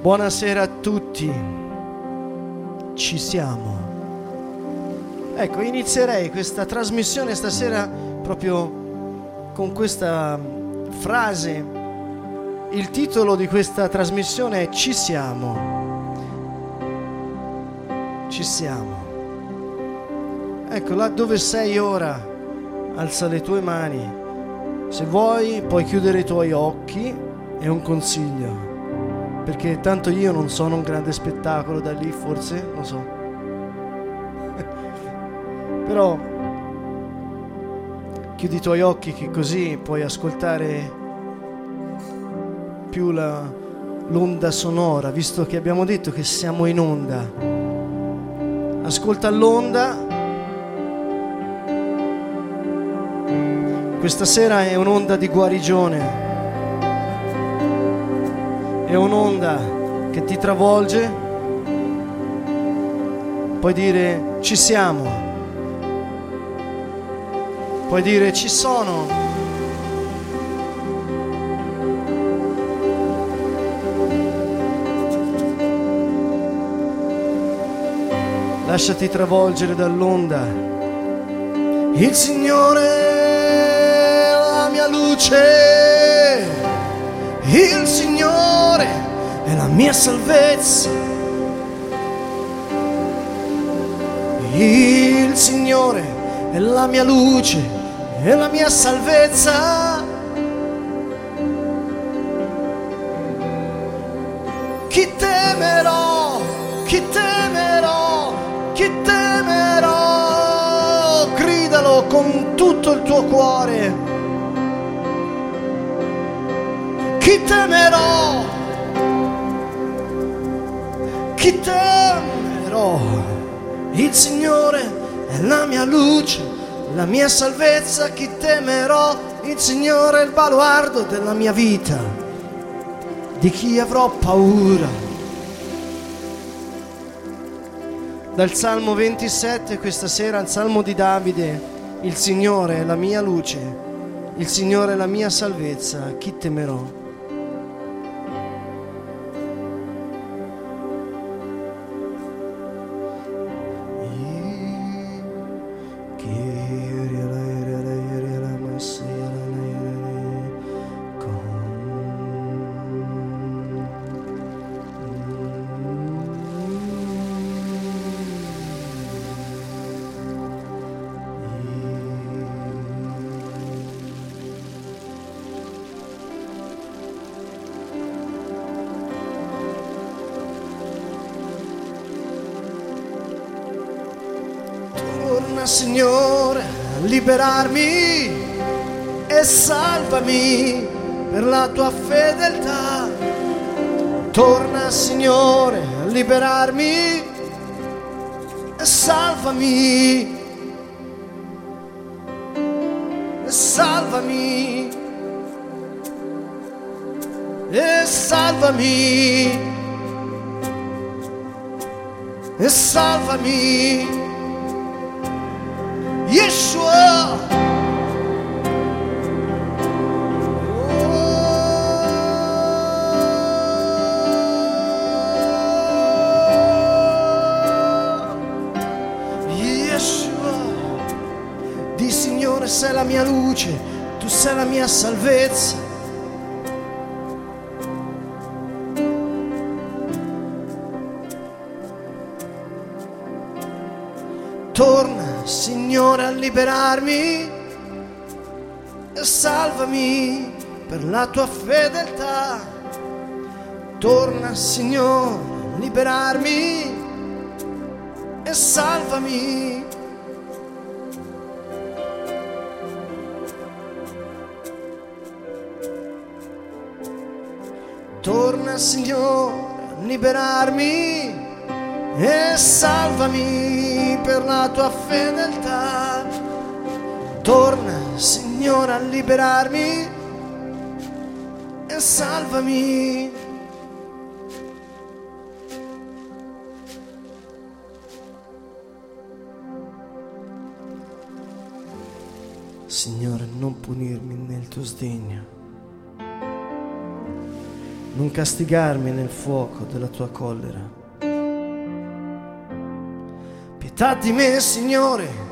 Buonasera a tutti, ci siamo. Ecco, inizierei questa trasmissione stasera proprio con questa frase. Il titolo di questa trasmissione è Ci siamo. Ci siamo. Ecco, là dove sei ora, alza le tue mani. Se vuoi, puoi chiudere i tuoi occhi. È un consiglio perché tanto io non sono un grande spettacolo da lì, forse, non so. Però chiudi i tuoi occhi che così puoi ascoltare più la, l'onda sonora, visto che abbiamo detto che siamo in onda. Ascolta l'onda. Questa sera è un'onda di guarigione è un'onda che ti travolge, puoi dire ci siamo, puoi dire ci sono. Lasciati travolgere dall'onda. Il Signore la mia luce il Signore mia salvezza. Il Signore è la mia luce e la mia salvezza. Chi temerò? Chi temerò? Chi temerò? Gridalo con tutto il tuo cuore. chi temerò? Chi temerò? Il Signore è la mia luce, la mia salvezza, chi temerò? Il Signore è il baluardo della mia vita, di chi avrò paura. Dal Salmo 27 questa sera al Salmo di Davide, il Signore è la mia luce, il Signore è la mia salvezza, chi temerò? E salvami. Liberarmi e salvami per la tua fedeltà. Torna, Signore, liberarmi e salvami. Torna, Signore, liberarmi e salvami per la tua fedeltà. Torna, Signore, a liberarmi e salvami. Signore, non punirmi nel tuo sdegno. non castigarmi nel fuoco della tua collera. Pietà di me, Signore,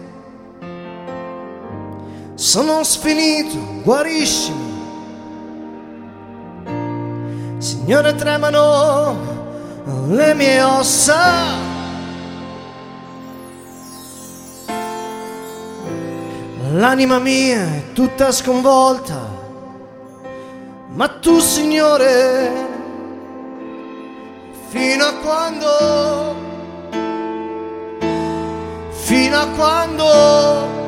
sono sfinito, guariscimi. Signore, tremano le mie ossa. L'anima mia è tutta sconvolta, ma tu, Signore, fino a quando, fino a quando,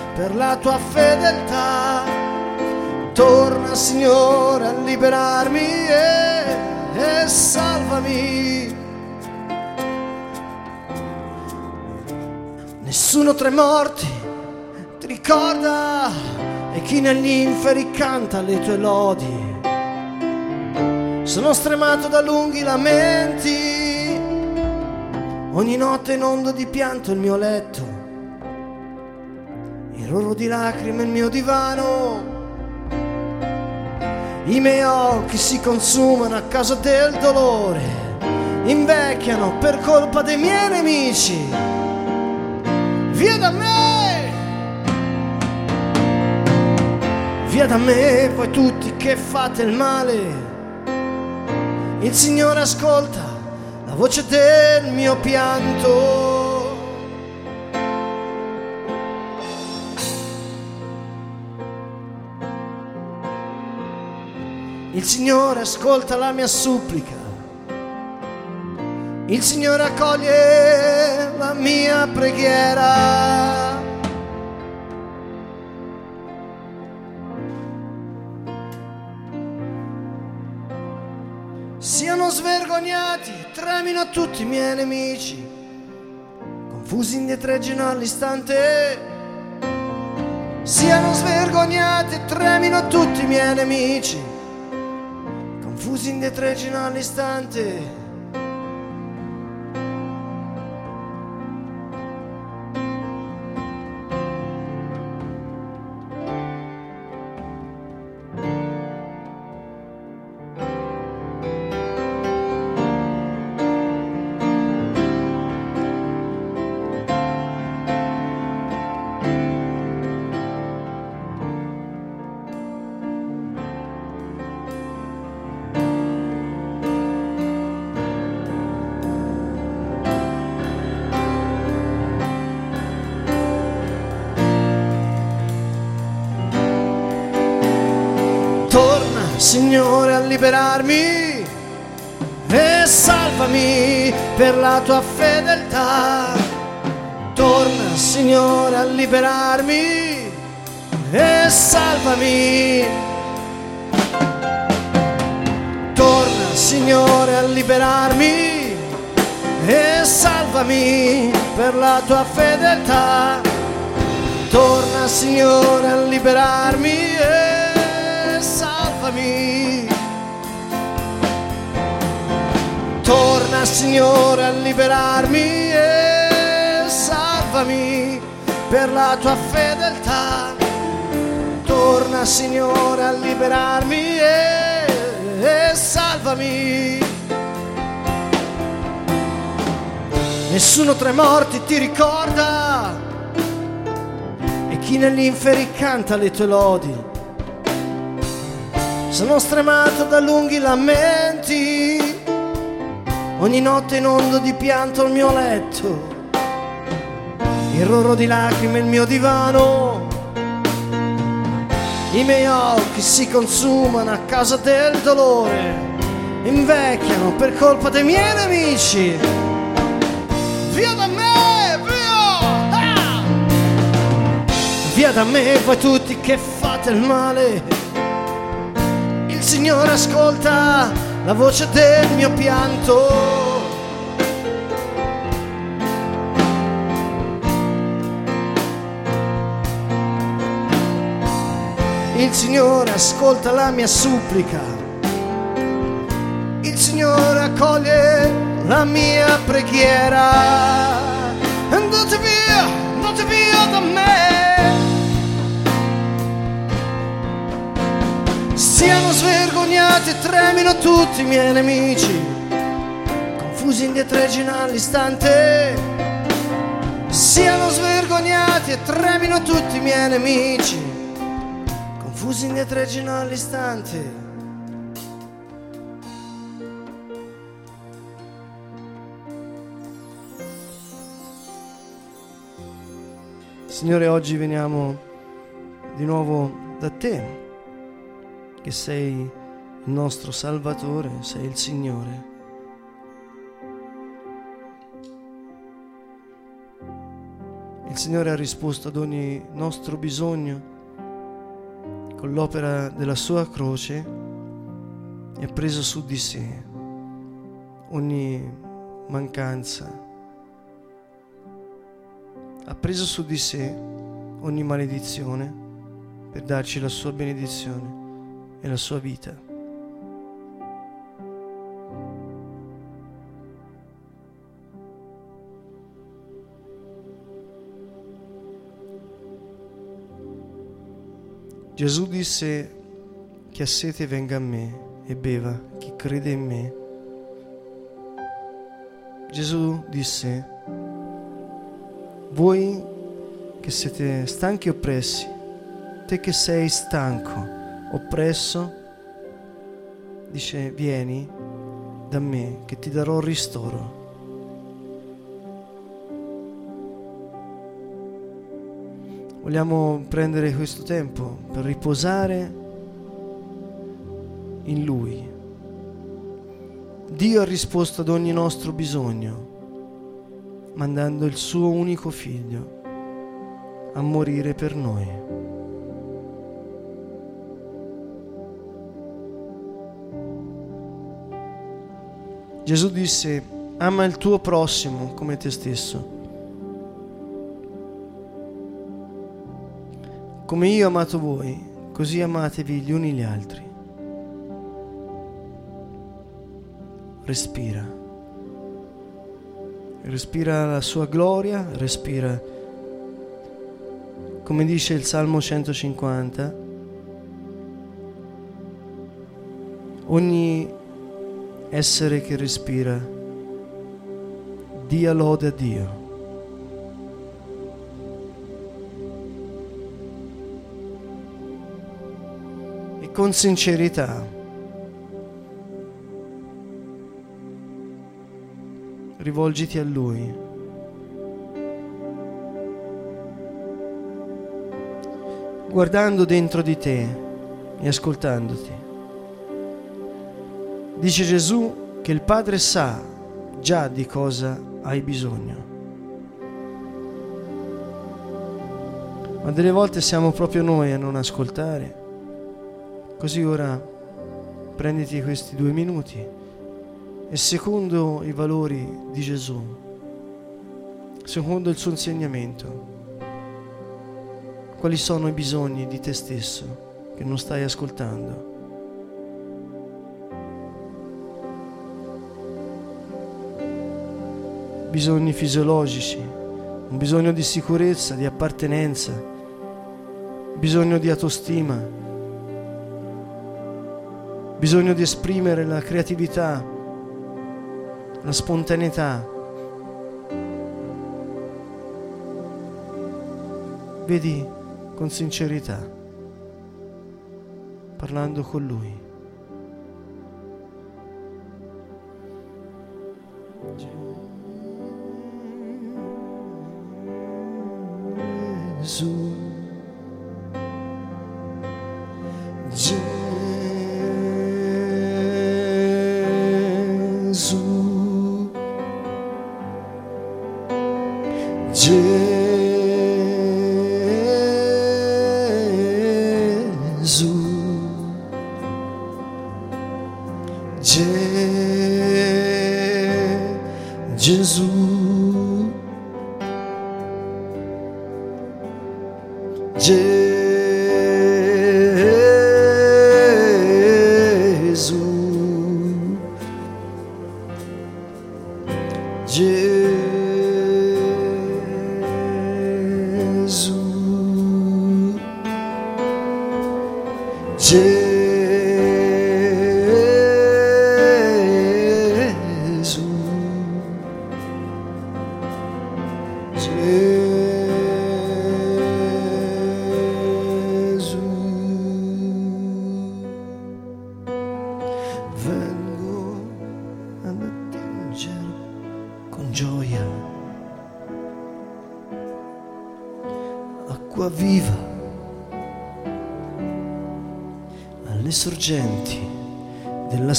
per la tua fedeltà. Torna, Signore, a liberarmi e, e salvami. Nessuno tra i morti ti ricorda e chi negli inferi canta le tue lodi. Sono stremato da lunghi lamenti, ogni notte in onda di pianto il mio letto, roro di lacrime il mio divano. I miei occhi si consumano a causa del dolore, invecchiano per colpa dei miei nemici via da me, via da me voi tutti che fate il male. Il Signore ascolta la voce del mio pianto. Il Signore ascolta la mia supplica. Il Signore accoglie la mia preghiera. Siano svergognati, tremino tutti i miei nemici, confusi indietreggino all'istante. Siano svergognati, tremino tutti i miei nemici, confusi indietreggino all'istante. Signore, a liberarmi e salvami per la tua fedeltà. Torna, Signore, a liberarmi e salvami. Torna, Signore, a liberarmi e salvami per la tua fedeltà. Torna, Signore, a liberarmi e salvami. Torna Signore a liberarmi e salvami per la tua fedeltà. Torna Signore a liberarmi e, e salvami. Nessuno tra i morti ti ricorda e chi negli inferi canta le tue lodi. Sono stremato da lunghi lamenti, ogni notte in ondo di pianto al mio letto, il roro di lacrime il mio divano, i miei occhi si consumano a causa del dolore, invecchiano per colpa dei miei nemici. Via da me, via! Ah! Via da me voi tutti che fate il male Signore ascolta la voce del mio pianto. Il Signore ascolta la mia supplica. Il Signore accoglie la mia preghiera. Andate via, andate via da me. Siano svergognati e tremino tutti i miei nemici, confusi indietreggino all'istante. Siano svergognati e tremino tutti i miei nemici confusi indietreggino all'istante. Signore, oggi veniamo di nuovo da te, che sei il nostro Salvatore, sei il Signore. Il Signore ha risposto ad ogni nostro bisogno con l'opera della sua croce e ha preso su di sé ogni mancanza, ha preso su di sé ogni maledizione per darci la sua benedizione e la sua vita. Gesù disse, chi ha sete venga a me e beva, chi crede in me. Gesù disse, voi che siete stanchi e oppressi, te che sei stanco, oppresso, dice, vieni da me che ti darò ristoro. Vogliamo prendere questo tempo per riposare in Lui. Dio ha risposto ad ogni nostro bisogno, mandando il suo unico figlio a morire per noi. Gesù disse, ama il tuo prossimo come te stesso. Come io ho amato voi, così amatevi gli uni gli altri. Respira. Respira la sua gloria, respira, come dice il Salmo 150, ogni essere che respira dia lode a Dio. Con sincerità. Rivolgiti a Lui. Guardando dentro di te e ascoltandoti. Dice Gesù che il Padre sa già di cosa hai bisogno. Ma delle volte siamo proprio noi a non ascoltare Così ora prenditi questi due minuti e secondo i valori di Gesù, secondo il suo insegnamento, quali sono i bisogni di te stesso che non stai ascoltando? Bisogni fisiologici, un bisogno di sicurezza, di appartenenza, bisogno di autostima, bisogno di esprimere la creatività, la spontaneità. Vedi con sincerità, parlando con Lui.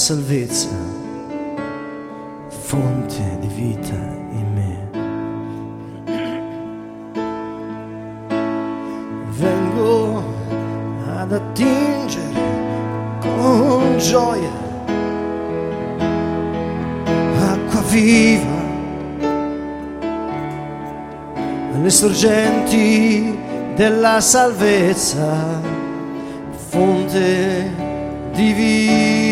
Salvezza, fonte di vita in me. Vengo ad attingere con gioia acqua viva alle sorgenti della salvezza, fonte di vita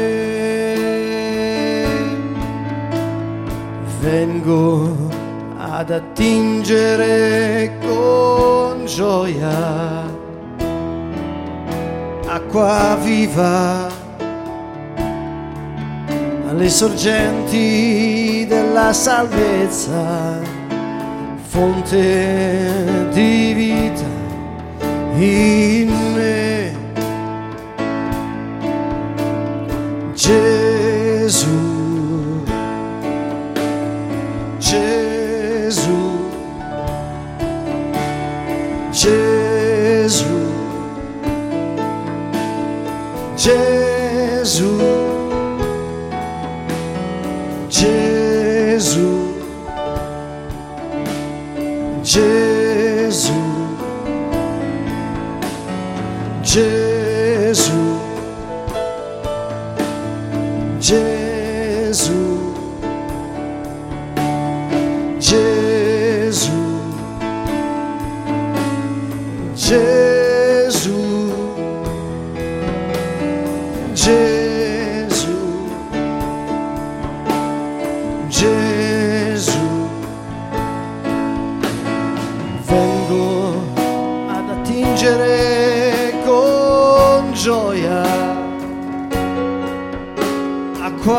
Vengo ad attingere con gioia acqua viva alle sorgenti della salvezza, fonte di vita in me. Gesù,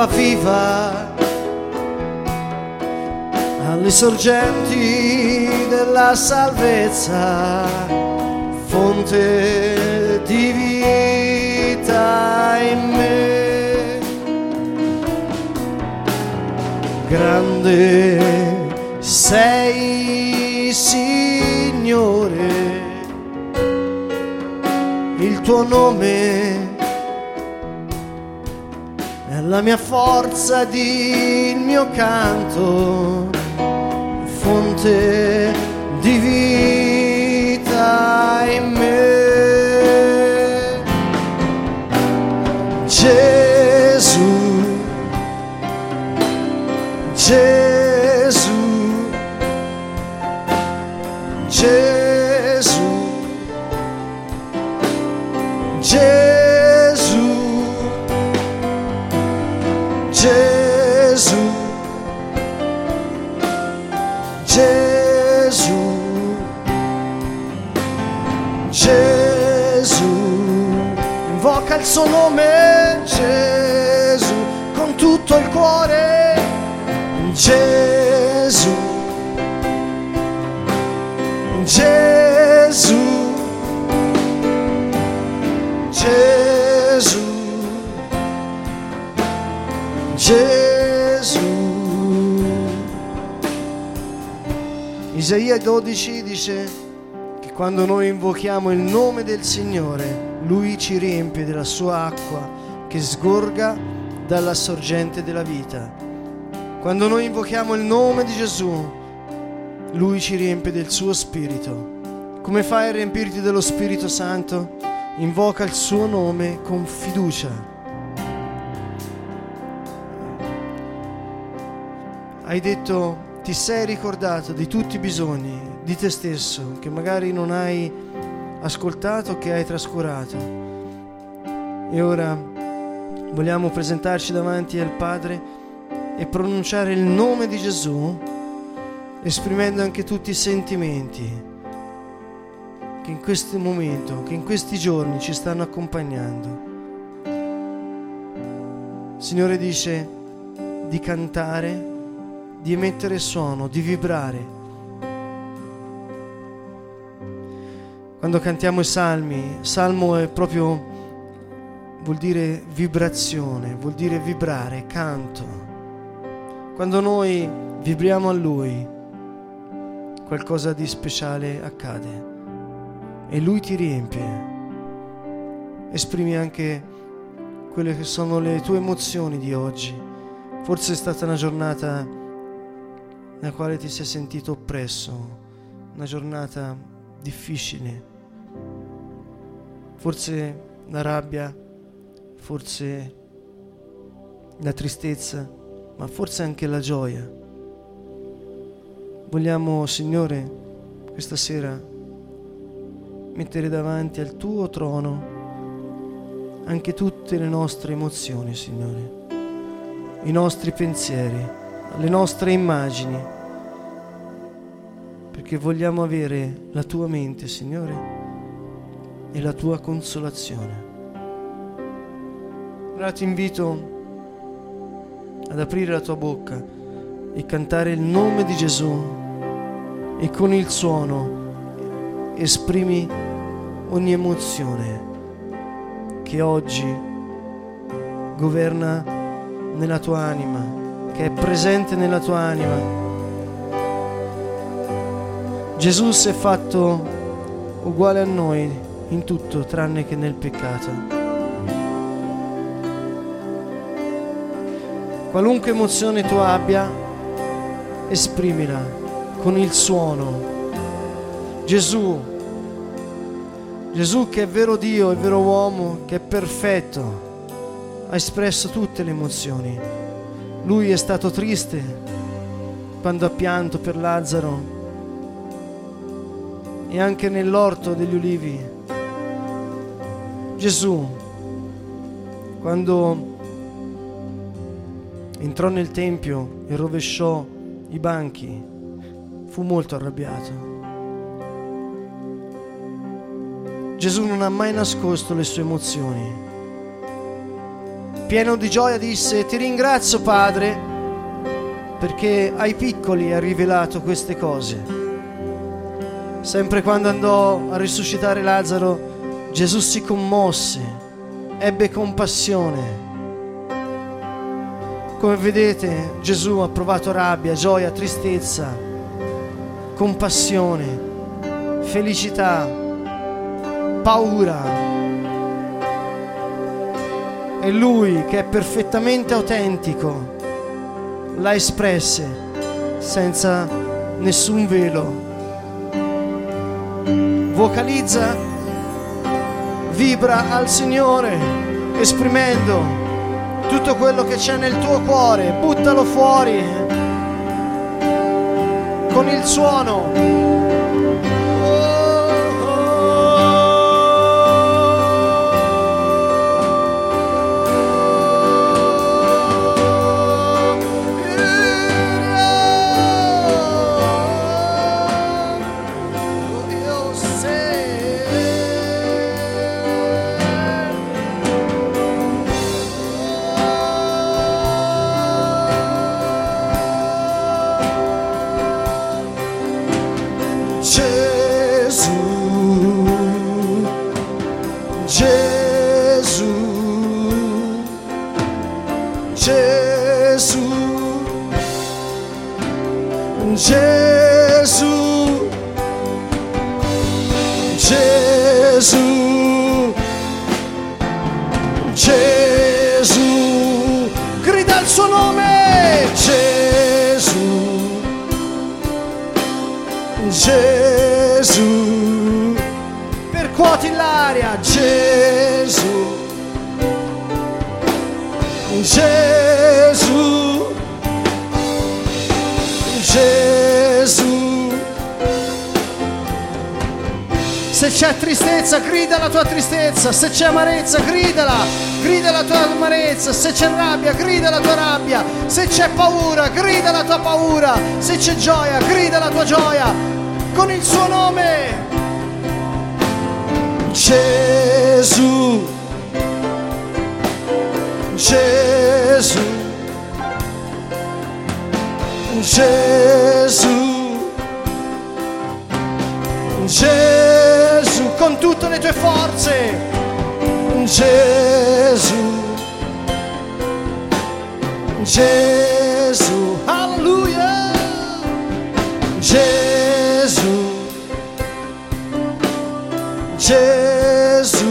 viva alle sorgenti della salvezza, fonte di vita in me. Grande sei, Signore, il tuo nome la mia forza ed il mio canto, fonte suo nome, Gesù, con tutto il cuore. Gesù, Gesù, Gesù, Gesù. Is Isaia 12 dice quando noi invochiamo il nome del Signore, Lui ci riempie della sua acqua che sgorga dalla sorgente della vita. Quando noi invochiamo il nome di Gesù, Lui ci riempie del suo Spirito. Come fai a riempirti dello Spirito Santo? Invoca il suo nome con fiducia. Hai detto ti sei ricordato di tutti i bisogni di te stesso che magari non hai ascoltato, che hai trascurato. E ora vogliamo presentarci davanti al Padre e pronunciare il nome di Gesù, esprimendo anche tutti i sentimenti che in questo momento, che in questi giorni ci stanno accompagnando. Il Signore dice di cantare di emettere suono, di vibrare. Quando cantiamo i salmi, salmo è proprio vuol dire vibrazione, vuol dire vibrare, canto. Quando noi vibriamo a Lui, qualcosa di speciale accade e Lui ti riempie. Esprimi anche quelle che sono le tue emozioni di oggi. Forse è stata una giornata nella quale ti sei sentito oppresso, una giornata difficile, forse la rabbia, forse la tristezza, ma forse anche la gioia. Vogliamo, Signore, questa sera mettere davanti al tuo trono anche tutte le nostre emozioni, Signore, i nostri pensieri le nostre immagini, perché vogliamo avere la tua mente, Signore, e la tua consolazione. Ora ti invito ad aprire la tua bocca e cantare il nome di Gesù e con il suono esprimi ogni emozione che oggi governa nella tua anima che è presente nella tua anima. Gesù si è fatto uguale a noi in tutto tranne che nel peccato. Qualunque emozione tu abbia, esprimila con il suono. Gesù, Gesù che è vero Dio, è vero uomo, che è perfetto, ha espresso tutte le emozioni lui è stato triste quando ha pianto per Lazzaro e anche nell'orto degli ulivi. Gesù, quando entrò nel Tempio e rovesciò i banchi, fu molto arrabbiato. Gesù non ha mai nascosto le sue emozioni pieno di gioia disse, ti ringrazio Padre perché ai piccoli hai rivelato queste cose. Sempre quando andò a risuscitare Lazzaro, Gesù si commosse, ebbe compassione. Come vedete, Gesù ha provato rabbia, gioia, tristezza, compassione, felicità, paura, e lui che è perfettamente autentico l'ha espresse senza nessun velo. Vocalizza, vibra al Signore esprimendo tutto quello che c'è nel tuo cuore, buttalo fuori con il suono. Gesù, Gesù, Gesù, grida il suo nome, Gesù, Gesù, percuoti l'aria, Gesù, Gesù. Gesù. Se c'è tristezza, grida la tua tristezza. Se c'è amarezza, gridala. Grida la tua amarezza. Se c'è rabbia, grida la tua rabbia. Se c'è paura, grida la tua paura. Se c'è gioia, grida la tua gioia. Con il suo nome. Gesù. Gesù. Gesù. Gesù, con tutte le tue forze. Gesù. Gesù, alleluia. Gesù. Gesù.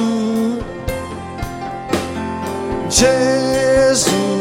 Gesù.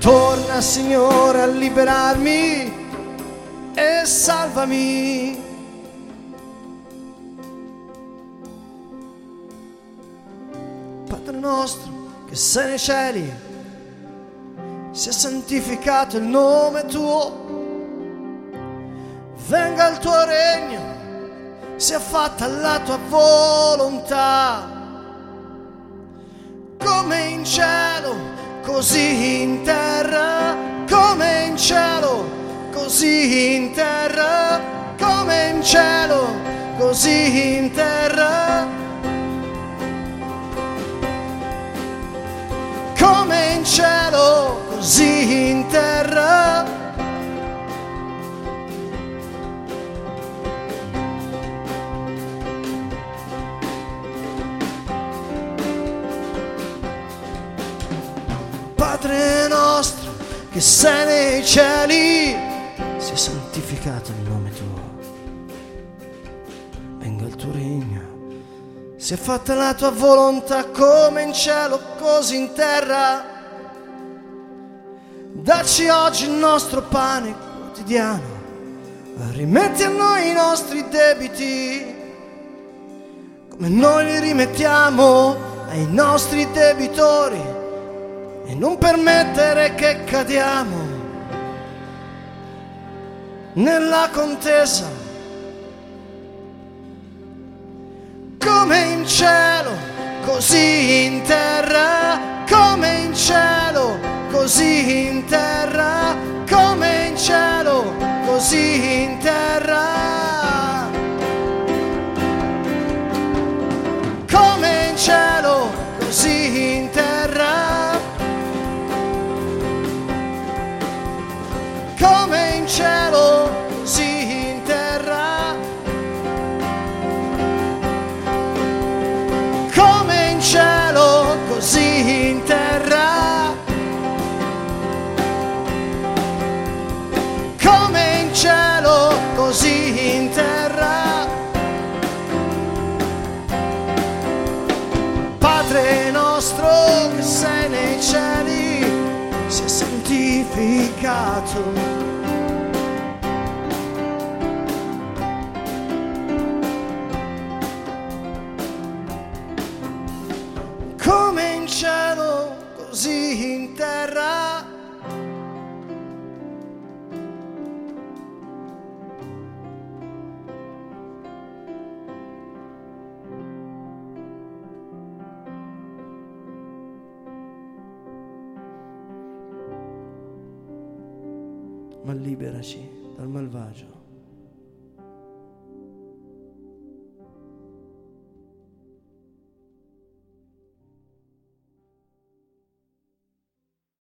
Torna Signore a liberarmi e salvami. Padre nostro che sei nei cieli, sia santificato il nome tuo, venga il tuo regno, sia fatta la tua volontà, come in cielo, così in terra, come in cielo, così in terra, come in cielo, così in terra. come in cielo, così in terra. Padre nostro che sei nei cieli, sia santificato il nome tuo. Venga il tuo regno. Sia fatta la tua volontà come in cielo, così in terra. Dacci oggi il nostro pane quotidiano. Rimetti a noi i nostri debiti, come noi li rimettiamo ai nostri debitori. E non permettere che cadiamo nella contesa. come in cielo, così in terra, come in cielo, così in terra, come in cielo, così in terra. Come in cielo, così in terra. Padre nostro che sei nei cieli, giustificato. Come